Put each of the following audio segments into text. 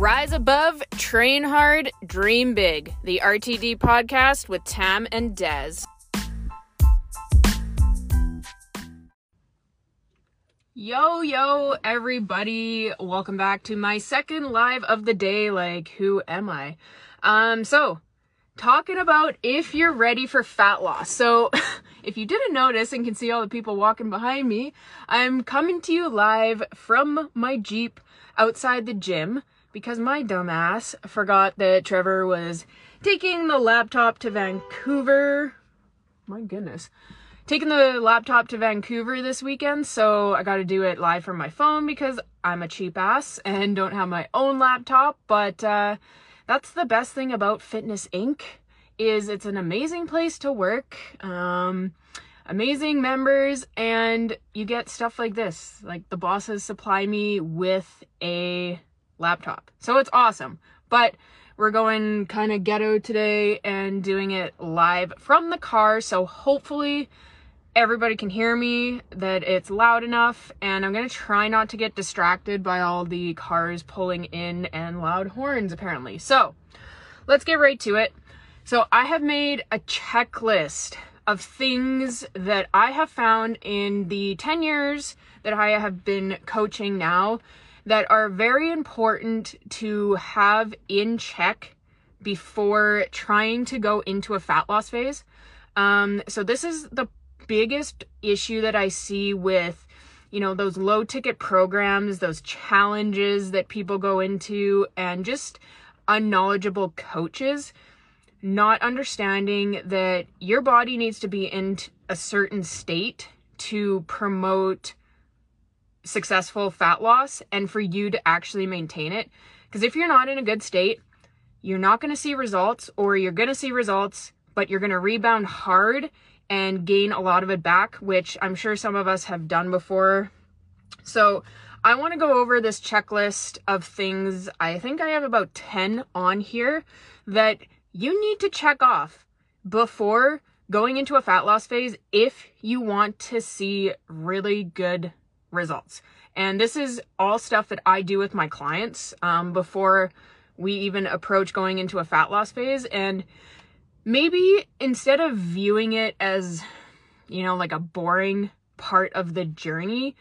Rise above, train hard, dream big. The RTD podcast with Tam and Des. Yo, yo, everybody. Welcome back to my second live of the day. Like, who am I? Um, so, talking about if you're ready for fat loss. So, if you didn't notice and can see all the people walking behind me, I'm coming to you live from my Jeep outside the gym because my dumbass forgot that Trevor was taking the laptop to Vancouver. My goodness. Taking the laptop to Vancouver this weekend, so I got to do it live from my phone because I'm a cheap ass and don't have my own laptop, but uh, that's the best thing about Fitness Inc is it's an amazing place to work. Um, amazing members and you get stuff like this. Like the bosses supply me with a laptop. So it's awesome. But we're going kind of ghetto today and doing it live from the car. So hopefully everybody can hear me, that it's loud enough. And I'm going to try not to get distracted by all the cars pulling in and loud horns, apparently. So let's get right to it. So I have made a checklist of things that I have found in the 10 years that I have been coaching now that are very important to have in check before trying to go into a fat loss phase. Um, so this is the biggest issue that I see with, you know, those low ticket programs, those challenges that people go into, and just unknowledgeable coaches not understanding that your body needs to be in a certain state to promote successful fat loss and for you to actually maintain it. Because if you're not in a good state, you're not going to see results, or you're going to see results, but you're going to rebound hard and gain a lot of it back, which I'm sure some of us have done before. So, I want to go over this checklist of things. I think I have about 10 on here that you need to check off before going into a fat loss phase if you want to see really good results. And this is all stuff that I do with my clients um, before we even approach going into a fat loss phase. And maybe instead of viewing it as, you know, like a boring part of the journey,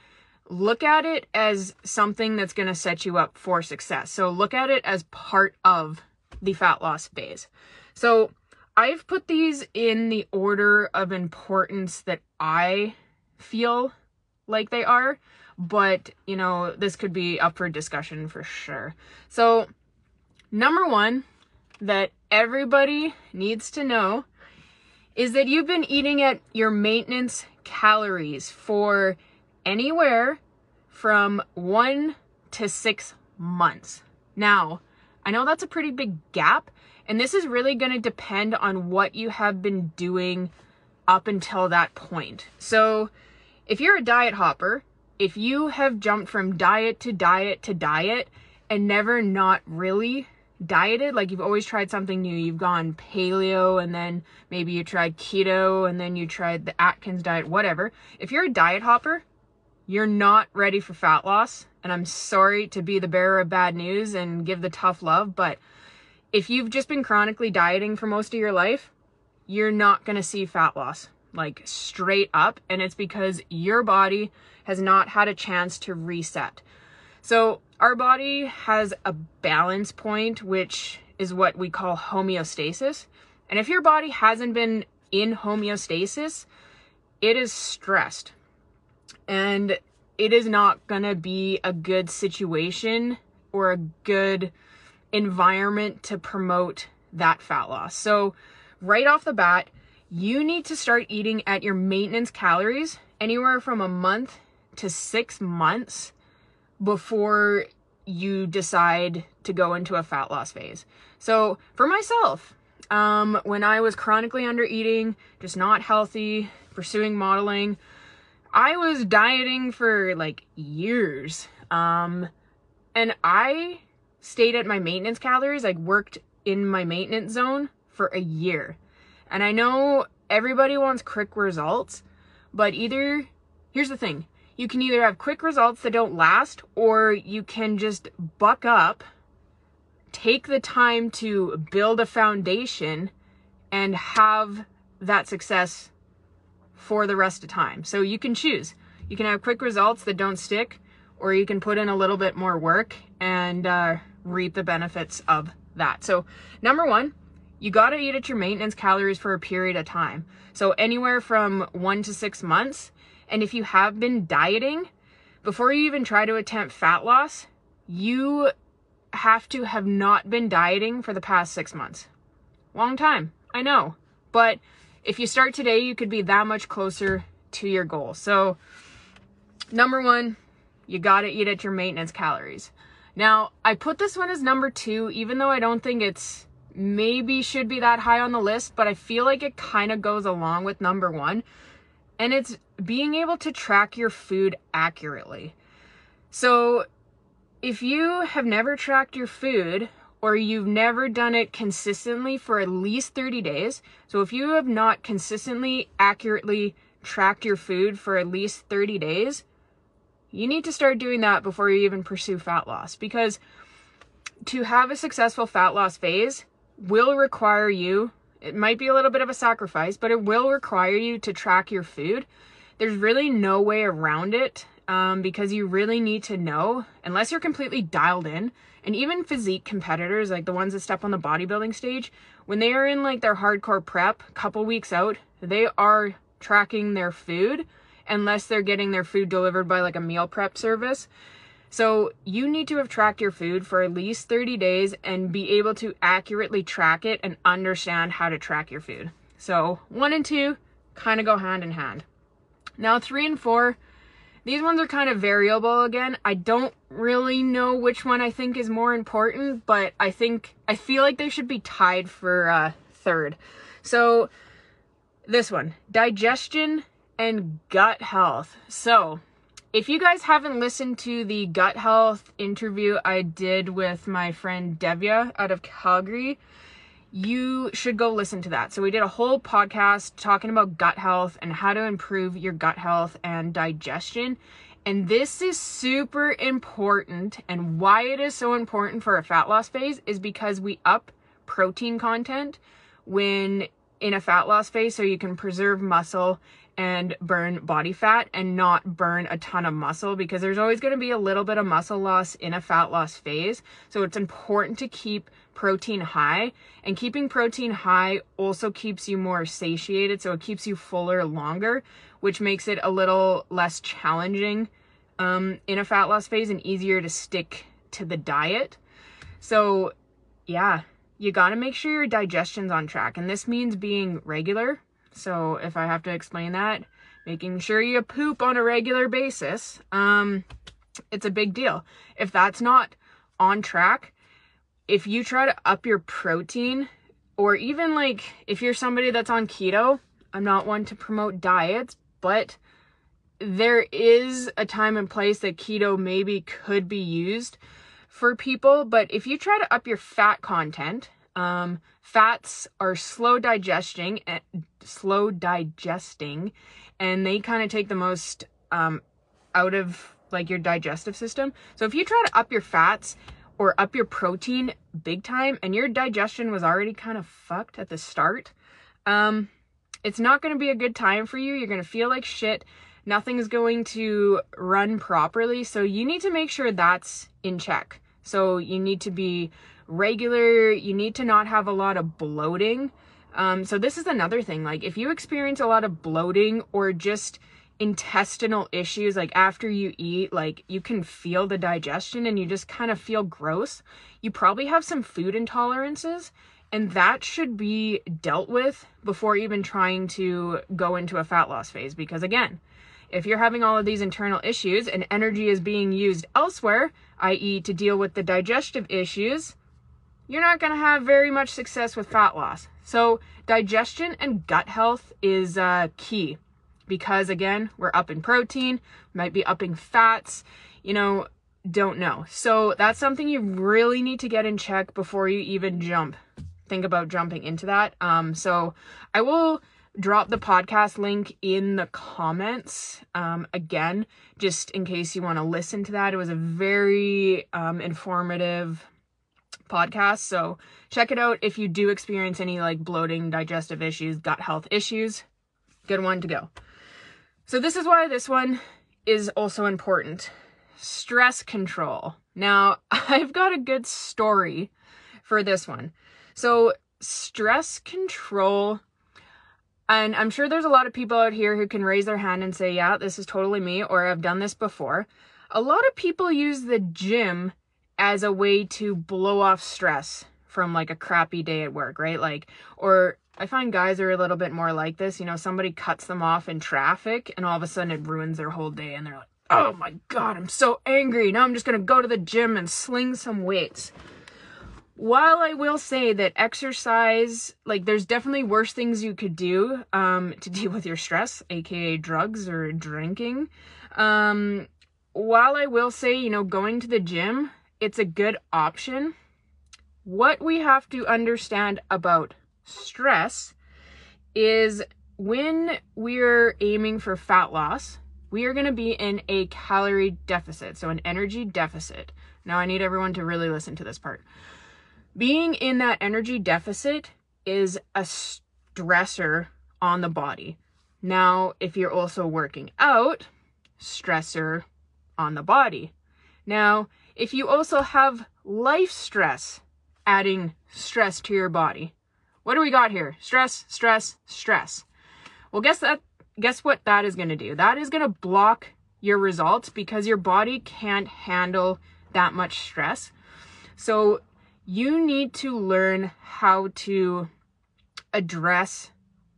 look at it as something that's going to set you up for success. So look at it as part of the fat loss phase. So I've put these in the order of importance that I feel like they are, but you know, this could be up for discussion for sure. So, number one that everybody needs to know is that you've been eating at your maintenance calories for anywhere from one to six months. Now, I know that's a pretty big gap, and this is really going to depend on what you have been doing up until that point. So, if you're a diet hopper, if you have jumped from diet to diet to diet and never not really dieted, like you've always tried something new, you've gone paleo and then maybe you tried keto and then you tried the Atkins diet, whatever. If you're a diet hopper, you're not ready for fat loss. And I'm sorry to be the bearer of bad news and give the tough love, but if you've just been chronically dieting for most of your life, you're not going to see fat loss like straight up. And it's because your body has not had a chance to reset. So, our body has a balance point, which is what we call homeostasis. And if your body hasn't been in homeostasis, it is stressed. And it is not going to be a good situation or a good environment to promote that fat loss. So, right off the bat, you need to start eating at your maintenance calories anywhere from a month to six months before you decide to go into a fat loss phase. So, for myself, um, when I was chronically under eating, just not healthy, pursuing modeling, I was dieting for like years. Um, and I stayed at my maintenance calories, like worked in my maintenance zone for a year. And I know everybody wants quick results, but either, here's the thing you can either have quick results that don't last, or you can just buck up, take the time to build a foundation and have that success for the rest of time. So you can choose. You can have quick results that don't stick, or you can put in a little bit more work and uh, reap the benefits of that. So, number one, you got to eat at your maintenance calories for a period of time. So, anywhere from one to six months. And if you have been dieting, before you even try to attempt fat loss, you have to have not been dieting for the past six months. Long time, I know. But if you start today, you could be that much closer to your goal. So, number one, you got to eat at your maintenance calories. Now, I put this one as number two, even though I don't think it's maybe should be that high on the list, but I feel like it kind of goes along with number one. And it's being able to track your food accurately. So, if you have never tracked your food or you've never done it consistently for at least 30 days, so if you have not consistently, accurately tracked your food for at least 30 days, you need to start doing that before you even pursue fat loss because to have a successful fat loss phase will require you, it might be a little bit of a sacrifice, but it will require you to track your food. There's really no way around it um, because you really need to know, unless you're completely dialed in. And even physique competitors, like the ones that step on the bodybuilding stage, when they are in like their hardcore prep, couple weeks out, they are tracking their food unless they're getting their food delivered by like a meal prep service. So you need to have tracked your food for at least 30 days and be able to accurately track it and understand how to track your food. So one and two kind of go hand in hand. Now three and four, these ones are kind of variable again. I don't really know which one I think is more important, but I think, I feel like they should be tied for uh, third. So this one, digestion and gut health. So, if you guys haven't listened to the gut health interview I did with my friend Devia out of Calgary, you should go listen to that. So, we did a whole podcast talking about gut health and how to improve your gut health and digestion. And this is super important. And why it is so important for a fat loss phase is because we up protein content when in a fat loss phase so you can preserve muscle and burn body fat and not burn a ton of muscle because there's always going to be a little bit of muscle loss in a fat loss phase. So it's important to keep protein high and keeping protein high also keeps you more satiated. So it keeps you fuller longer, which makes it a little less challenging um, in a fat loss phase and easier to stick to the diet. So yeah, you got to make sure your digestion's on track. And this means being regular so if I have to explain that, making sure you poop on a regular basis, um, it's a big deal. If that's not on track, if you try to up your protein, or even like if you're somebody that's on keto, I'm not one to promote diets, but there is a time and place that keto maybe could be used for people. But if you try to up your fat content, um, fats are slow digesting, and eh, slow digesting, and they kind of take the most um, out of like your digestive system. So if you try to up your fats or up your protein big time, and your digestion was already kind of fucked at the start, um, it's not going to be a good time for you. You're going to feel like shit. Nothing's going to run properly. So you need to make sure that's in check. So you need to be regular, you need to not have a lot of bloating. Um, so this is another thing. Like if you experience a lot of bloating or just intestinal issues, like after you eat, like you can feel the digestion and you just kind of feel gross, you probably have some food intolerances. And that should be dealt with before even trying to go into a fat loss phase. Because again, if you're having all of these internal issues and energy is being used elsewhere, i.e., to deal with the digestive issues, you're not going to have very much success with fat loss. So, digestion and gut health is uh, key because, again, we're up in protein, might be upping fats, you know, don't know. So, that's something you really need to get in check before you even jump. Think about jumping into that. Um, so, I will drop the podcast link in the comments um, again, just in case you want to listen to that. It was a very um, informative podcast. So check it out if you do experience any like bloating, digestive issues, gut health issues. Good one to go. So this is why this one is also important. Stress control. Now, I've got a good story for this one. So, stress control and I'm sure there's a lot of people out here who can raise their hand and say, yeah, this is totally me, or I've done this before. A lot of people use the gym as a way to blow off stress from like a crappy day at work, right? Like, or I find guys are a little bit more like this. You know, somebody cuts them off in traffic and all of a sudden it ruins their whole day and they're like, oh my God, I'm so angry. Now I'm just going to go to the gym and sling some weights while I will say that exercise, like there's definitely worse things you could do um, to deal with your stress, aka drugs or drinking. Um, while I will say, you know, going to the gym, it's a good option. What we have to understand about stress is when we're aiming for fat loss, we are going to be in a calorie deficit, so an energy deficit. Now, I need everyone to really listen to this part being in that energy deficit is a stressor on the body. Now, if you're also working out, stressor on the body. Now, if you also have life stress, adding stress to your body. What do we got here? Stress, stress, stress. Well, guess that guess what that is going to do? That is going to block your results because your body can't handle that much stress. So you need to learn how to address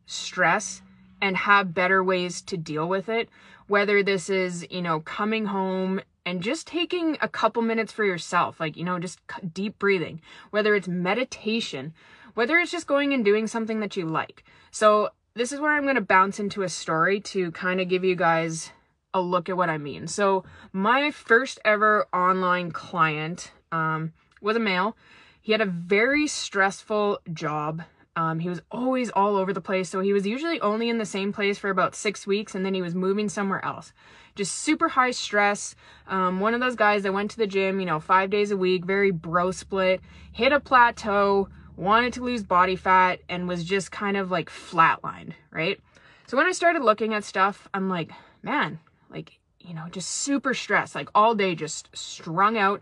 stress and have better ways to deal with it. Whether this is, you know, coming home and just taking a couple minutes for yourself, like, you know, just deep breathing, whether it's meditation, whether it's just going and doing something that you like. So, this is where I'm going to bounce into a story to kind of give you guys a look at what I mean. So, my first ever online client um, was a male. He had a very stressful job. Um, he was always all over the place. So he was usually only in the same place for about six weeks and then he was moving somewhere else. Just super high stress. Um, one of those guys that went to the gym, you know, five days a week, very bro split, hit a plateau, wanted to lose body fat, and was just kind of like flatlined, right? So when I started looking at stuff, I'm like, man, like, you know, just super stressed, like all day, just strung out,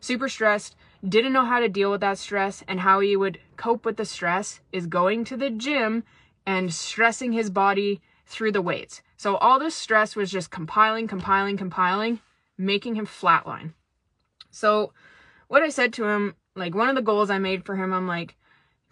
super stressed didn't know how to deal with that stress and how he would cope with the stress is going to the gym and stressing his body through the weights. So all this stress was just compiling, compiling, compiling, making him flatline. So what I said to him, like one of the goals I made for him, I'm like,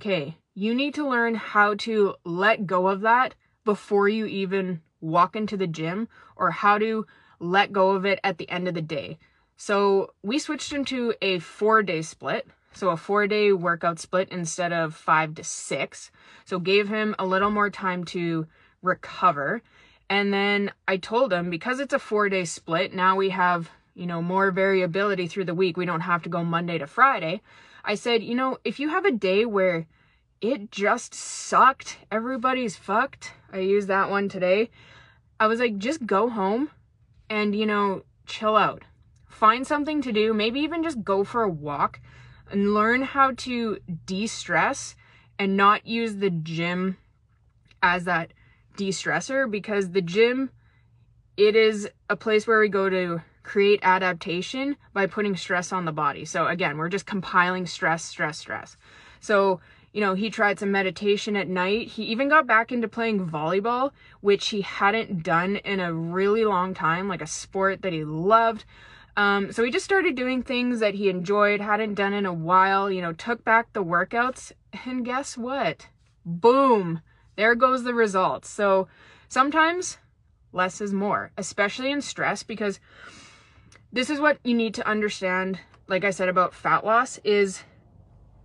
okay, you need to learn how to let go of that before you even walk into the gym or how to let go of it at the end of the day. So we switched him to a four day split. So a four day workout split instead of five to six. So gave him a little more time to recover. And then I told him because it's a four day split, now we have, you know, more variability through the week. We don't have to go Monday to Friday. I said, you know, if you have a day where it just sucked, everybody's fucked. I used that one today. I was like, just go home and, you know, chill out find something to do, maybe even just go for a walk and learn how to de-stress and not use the gym as that de-stressor because the gym it is a place where we go to create adaptation by putting stress on the body. So again, we're just compiling stress, stress, stress. So, you know, he tried some meditation at night. He even got back into playing volleyball, which he hadn't done in a really long time, like a sport that he loved. Um, so he just started doing things that he enjoyed, hadn't done in a while, you know, took back the workouts, and guess what? Boom! There goes the results. So sometimes less is more, especially in stress, because this is what you need to understand, like I said about fat loss, is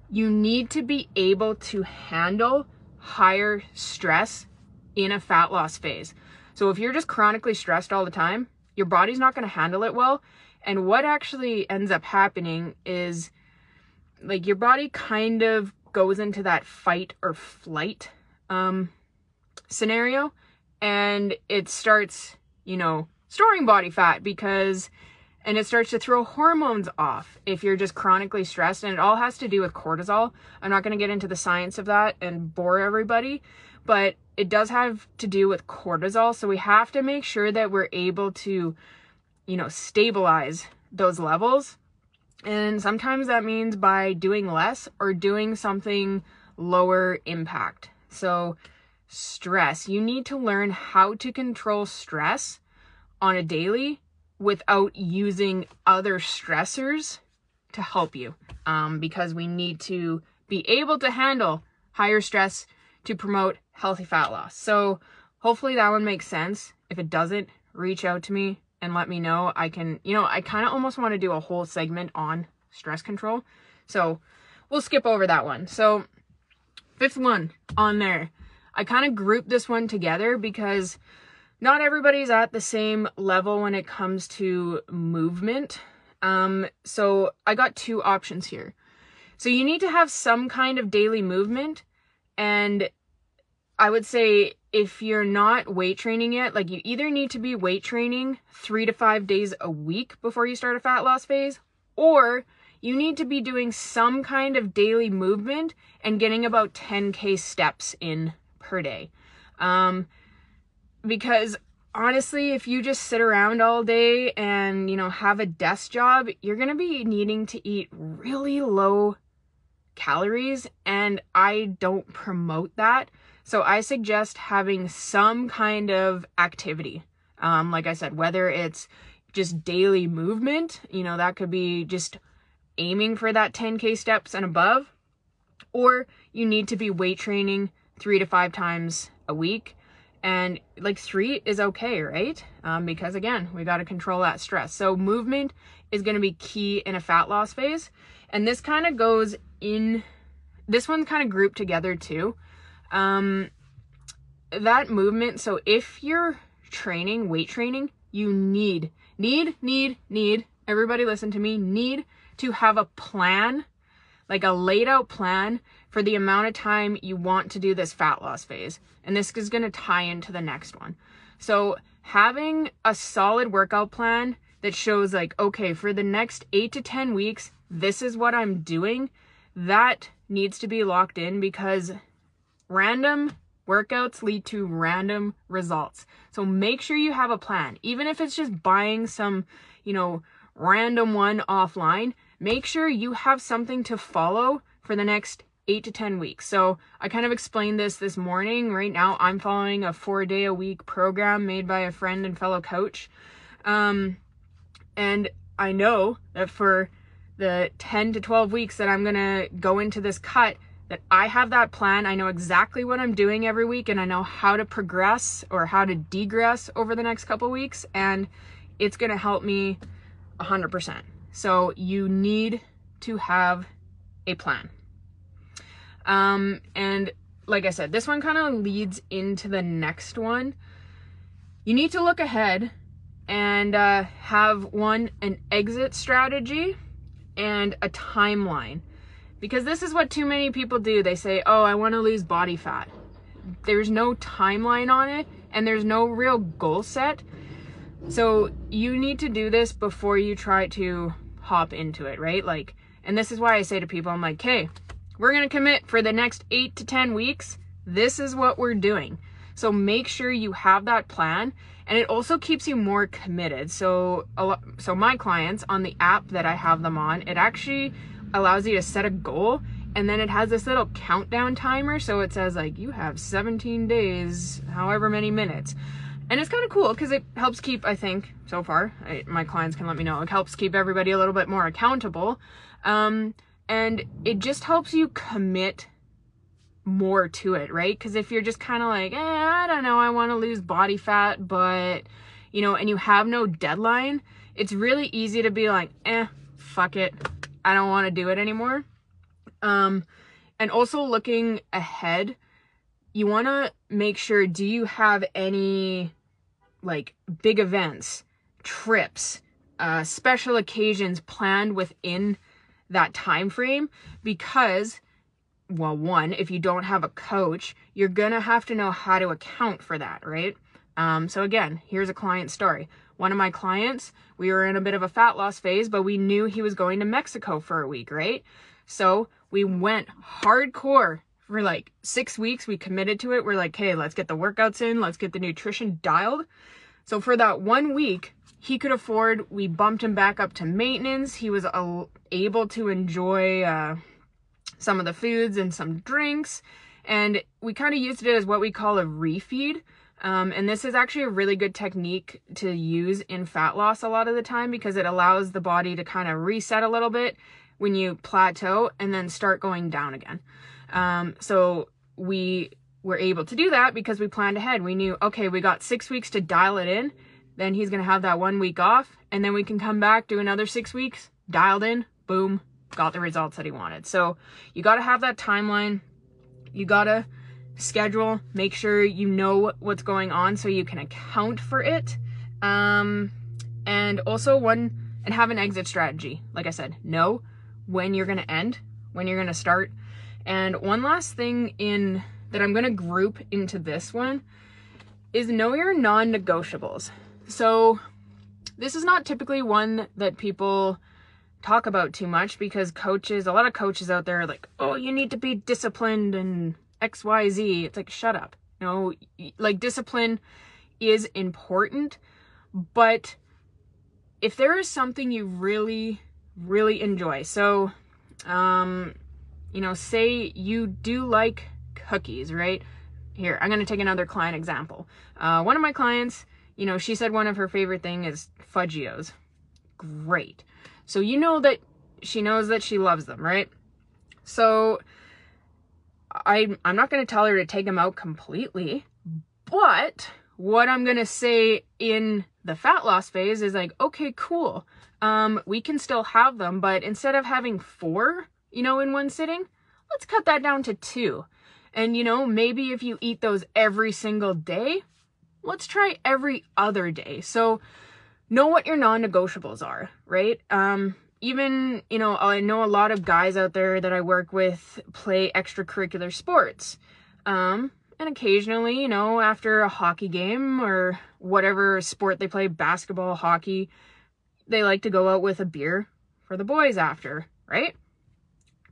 you need to be able to handle higher stress in a fat loss phase. So if you're just chronically stressed all the time, your body's not going to handle it well and what actually ends up happening is like your body kind of goes into that fight or flight um, scenario and it starts, you know, storing body fat because and it starts to throw hormones off if you're just chronically stressed. And it all has to do with cortisol. I'm not going to get into the science of that and bore everybody but it does have to do with cortisol. So we have to make sure that we're able to you know stabilize those levels and sometimes that means by doing less or doing something lower impact so stress you need to learn how to control stress on a daily without using other stressors to help you um, because we need to be able to handle higher stress to promote healthy fat loss. So hopefully that one makes sense. If it doesn't, reach out to me and let me know. I can, you know, I kind of almost want to do a whole segment on stress control. So we'll skip over that one. So fifth one on there. I kind of grouped this one together because not everybody's at the same level when it comes to movement. Um, so I got two options here. So you need to have some kind of daily movement. And I would say if you're not weight training yet, like you either need to be weight training three to five days a week before you start a fat loss phase, or you need to be doing some kind of daily movement and getting about 10K steps in per day. Um, because honestly, if you just sit around all day and, you know, have a desk job, you're going to be needing to eat really low calories and I don't promote that. So I suggest having some kind of activity. Um, like I said, whether it's just daily movement, you know, that could be just aiming for that 10K steps and above, or you need to be weight training three to five times a week. And like three is okay right? Um, because again we got to control that stress. So movement is going to be key in a fat loss phase. And this kind of goes in this one's kind of grouped together too um, that movement so if you're training weight training you need need need need everybody listen to me need to have a plan like a laid out plan for the amount of time you want to do this fat loss phase. And this is going to tie into the next one. So having a solid workout plan that shows like, okay, for the next eight to 10 weeks, this is what I'm doing. That needs to be locked in because random workouts lead to random results. So make sure you have a plan. Even if it's just buying some, you know, random one offline, make sure you have something to follow for the next eight to 10 weeks. So I kind of explained this this morning. Right now, I'm following a four day a week program made by a friend and fellow coach. Um, and I know that for the 10 to 12 weeks that I'm going to go into this cut, that I have that plan. I know exactly what I'm doing every week and I know how to progress or how to degress over the next couple weeks. And it's going to help me 100%. So you need to have a plan. Um, and like I said, this one kind of leads into the next one. You need to look ahead and uh, have one, an exit strategy and a timeline. Because this is what too many people do. They say, oh, I want to lose body fat. There's no timeline on it and there's no real goal set. So you need to do this before you try to hop into it, right? Like, and this is why I say to people, I'm like, hey, we're going to commit for the next eight to 10 weeks. This is what we're doing. So make sure you have that plan and it also keeps you more committed. So, so my clients on the app that I have them on, it actually allows you to set a goal and then it has this little countdown timer. So it says like you have 17 days, however many minutes. And it's kind of cool because it helps keep, I think, so far, I, my clients can let me know, it helps keep everybody a little bit more accountable. Um, and it just helps you commit more to it, right? Because if you're just kind of like, eh, I don't know, I want to lose body fat, but, you know, and you have no deadline, it's really easy to be like, eh, fuck it. I don't want to do it anymore. Um, and also looking ahead, you want to make sure do you have any like big events, trips, uh, special occasions planned within that time frame because well one if you don't have a coach you're gonna have to know how to account for that right? Um, so again here's a client story one of my clients, we were in a bit of a fat loss phase, but we knew he was going to Mexico for a week, right? So we went hardcore for like six weeks. We committed to it. We're like, hey, let's get the workouts in, let's get the nutrition dialed. So for that one week, he could afford, we bumped him back up to maintenance. He was able to enjoy uh, some of the foods and some drinks. And we kind of used it as what we call a refeed. Um, and this is actually a really good technique to use in fat loss a lot of the time because it allows the body to kind of reset a little bit when you plateau and then start going down again. Um, so we were able to do that because we planned ahead. We knew, okay, we got six weeks to dial it in. Then he's going to have that one week off. And then we can come back, do another six weeks, dialed in, boom, got the results that he wanted. So you got to have that timeline. You got to schedule, make sure you know what's going on so you can account for it. Um, and also one, and have an exit strategy. Like I said, know when you're going to end, when you're going to start. And one last thing in that I'm going to group into this one is know your non-negotiables. So this is not typically one that people talk about too much because coaches, a lot of coaches out there are like, oh, you need to be disciplined and XYZ. It's like, shut up. no, like discipline is important, but if there is something you really, really enjoy, so, um, you know, say you do like cookies, right? Here, I'm going to take another client example. Uh, one of my clients, you know, she said one of her favorite thing is Fudgee-Os. Great. So you know that she knows that she loves them, right? So I, I'm not going to tell her to take them out completely, but what I'm going to say in the fat loss phase is like, okay, cool. Um, we can still have them, but instead of having four, you know, in one sitting, let's cut that down to two. And, you know, maybe if you eat those every single day, let's try every other day. So know what your non-negotiables are, right? Um, even, you know, I know a lot of guys out there that I work with play extracurricular sports. Um, and occasionally, you know, after a hockey game or whatever sport they play, basketball, hockey, they like to go out with a beer for the boys after, right?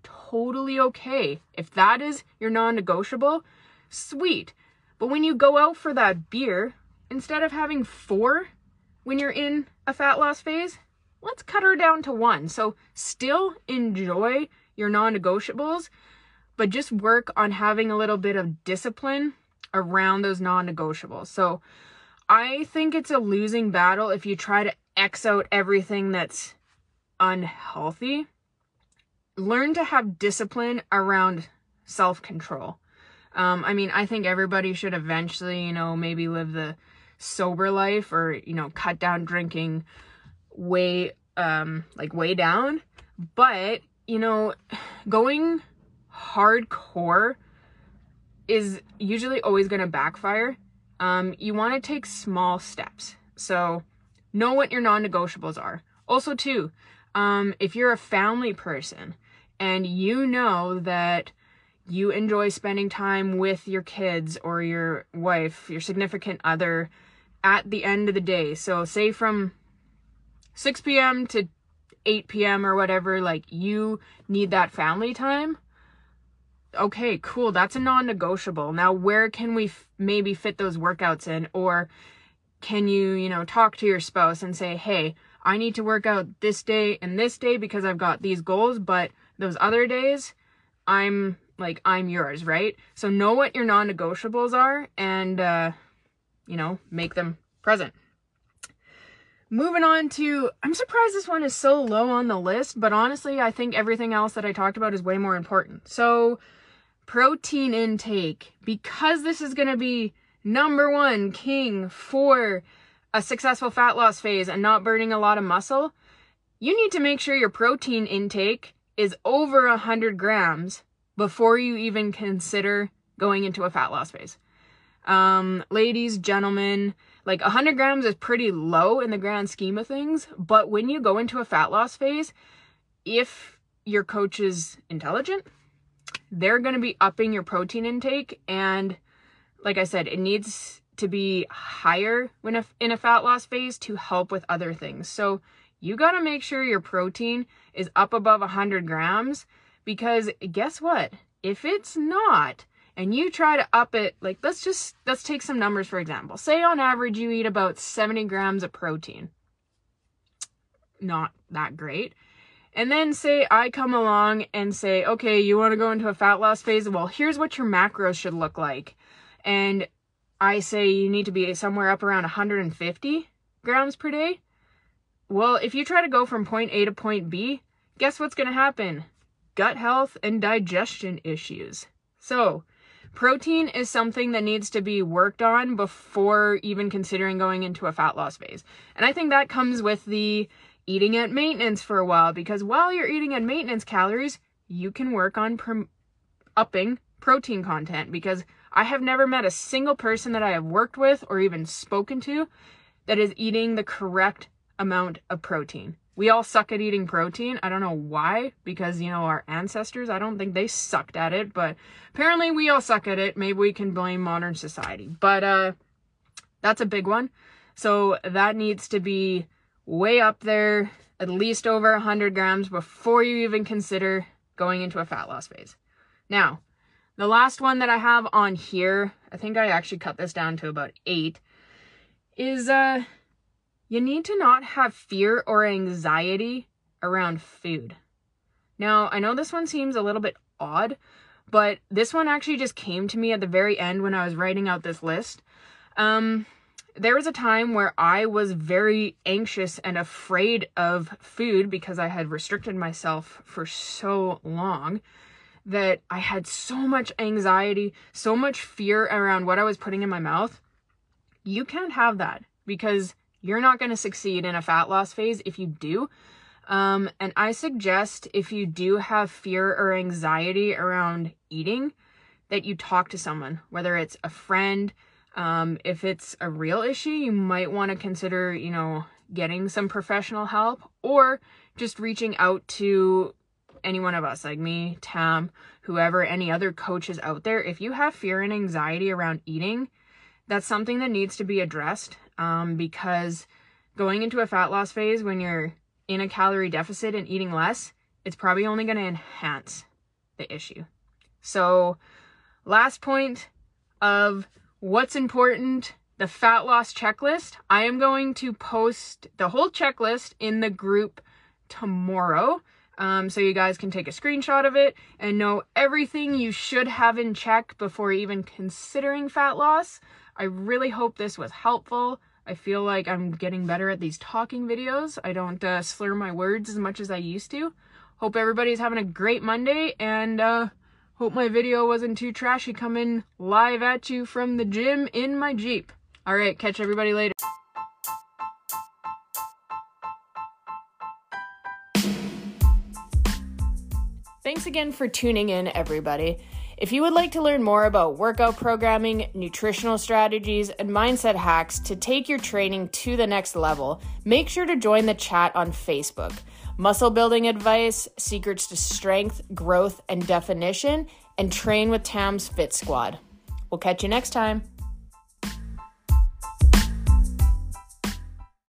Totally okay. If that is your non negotiable, sweet. But when you go out for that beer, instead of having four when you're in a fat loss phase, let's cut her down to one. So still enjoy your non-negotiables, but just work on having a little bit of discipline around those non-negotiables. So I think it's a losing battle if you try to X out everything that's unhealthy. Learn to have discipline around self-control. Um, I mean, I think everybody should eventually, you know, maybe live the sober life or, you know, cut down drinking way um like way down. But you know going hardcore is usually always going to backfire. Um you want to take small steps. So know what your non-negotiables are. Also too um if you're a family person and you know that you enjoy spending time with your kids or your wife your significant other at the end of the day. So say from 6 p.m. to 8 p.m. or whatever, like you need that family time. Okay, cool. That's a non negotiable. Now, where can we f- maybe fit those workouts in? Or can you, you know, talk to your spouse and say, hey, I need to work out this day and this day because I've got these goals, but those other days, I'm like, I'm yours, right? So know what your non negotiables are and, uh, you know, make them present. Moving on to, I'm surprised this one is so low on the list, but honestly, I think everything else that I talked about is way more important. So, protein intake, because this is going to be number one king for a successful fat loss phase and not burning a lot of muscle, you need to make sure your protein intake is over 100 grams before you even consider going into a fat loss phase. Um, ladies, gentlemen, like 100 grams is pretty low in the grand scheme of things, but when you go into a fat loss phase, if your coach is intelligent, they're going to be upping your protein intake. And like I said, it needs to be higher when a, in a fat loss phase to help with other things. So you got to make sure your protein is up above 100 grams because guess what? If it's not, and you try to up it, like let's just, let's take some numbers for example. Say on average you eat about 70 grams of protein. Not that great. And then say I come along and say, okay, you want to go into a fat loss phase? Well, here's what your macros should look like. And I say you need to be somewhere up around 150 grams per day. Well, if you try to go from point A to point B, guess what's going to happen? Gut health and digestion issues. So, protein is something that needs to be worked on before even considering going into a fat loss phase. And I think that comes with the eating at maintenance for a while because while you're eating at maintenance calories, you can work on upping protein content because I have never met a single person that I have worked with or even spoken to that is eating the correct amount of protein. We all suck at eating protein. I don't know why, because, you know, our ancestors, I don't think they sucked at it, but apparently we all suck at it. Maybe we can blame modern society. But uh that's a big one. So that needs to be way up there, at least over 100 grams before you even consider going into a fat loss phase. Now, the last one that I have on here, I think I actually cut this down to about eight, is uh, you need to not have fear or anxiety around food. Now, I know this one seems a little bit odd, but this one actually just came to me at the very end when I was writing out this list. Um, there was a time where I was very anxious and afraid of food because I had restricted myself for so long that I had so much anxiety, so much fear around what I was putting in my mouth. You can't have that because you're not going to succeed in a fat loss phase if you do. Um, and I suggest if you do have fear or anxiety around eating, that you talk to someone, whether it's a friend, um, if it's a real issue, you might want to consider, you know, getting some professional help or just reaching out to any one of us, like me, Tam, whoever, any other coaches out there. If you have fear and anxiety around eating, that's something that needs to be addressed um, because going into a fat loss phase when you're in a calorie deficit and eating less, it's probably only going to enhance the issue. So, last point of what's important, the fat loss checklist. I am going to post the whole checklist in the group tomorrow. Um, so you guys can take a screenshot of it and know everything you should have in check before even considering fat loss. I really hope this was helpful. I feel like I'm getting better at these talking videos. I don't uh, slur my words as much as I used to. Hope everybody's having a great Monday and uh, Hope my video wasn't too trashy coming live at you from the gym in my Jeep. Alright, catch everybody later. Thanks again for tuning in, everybody. If you would like to learn more about workout programming, nutritional strategies, and mindset hacks to take your training to the next level, make sure to join the chat on Facebook muscle building advice, secrets to strength, growth, and definition, and train with Tam's Fit Squad. We'll catch you next time.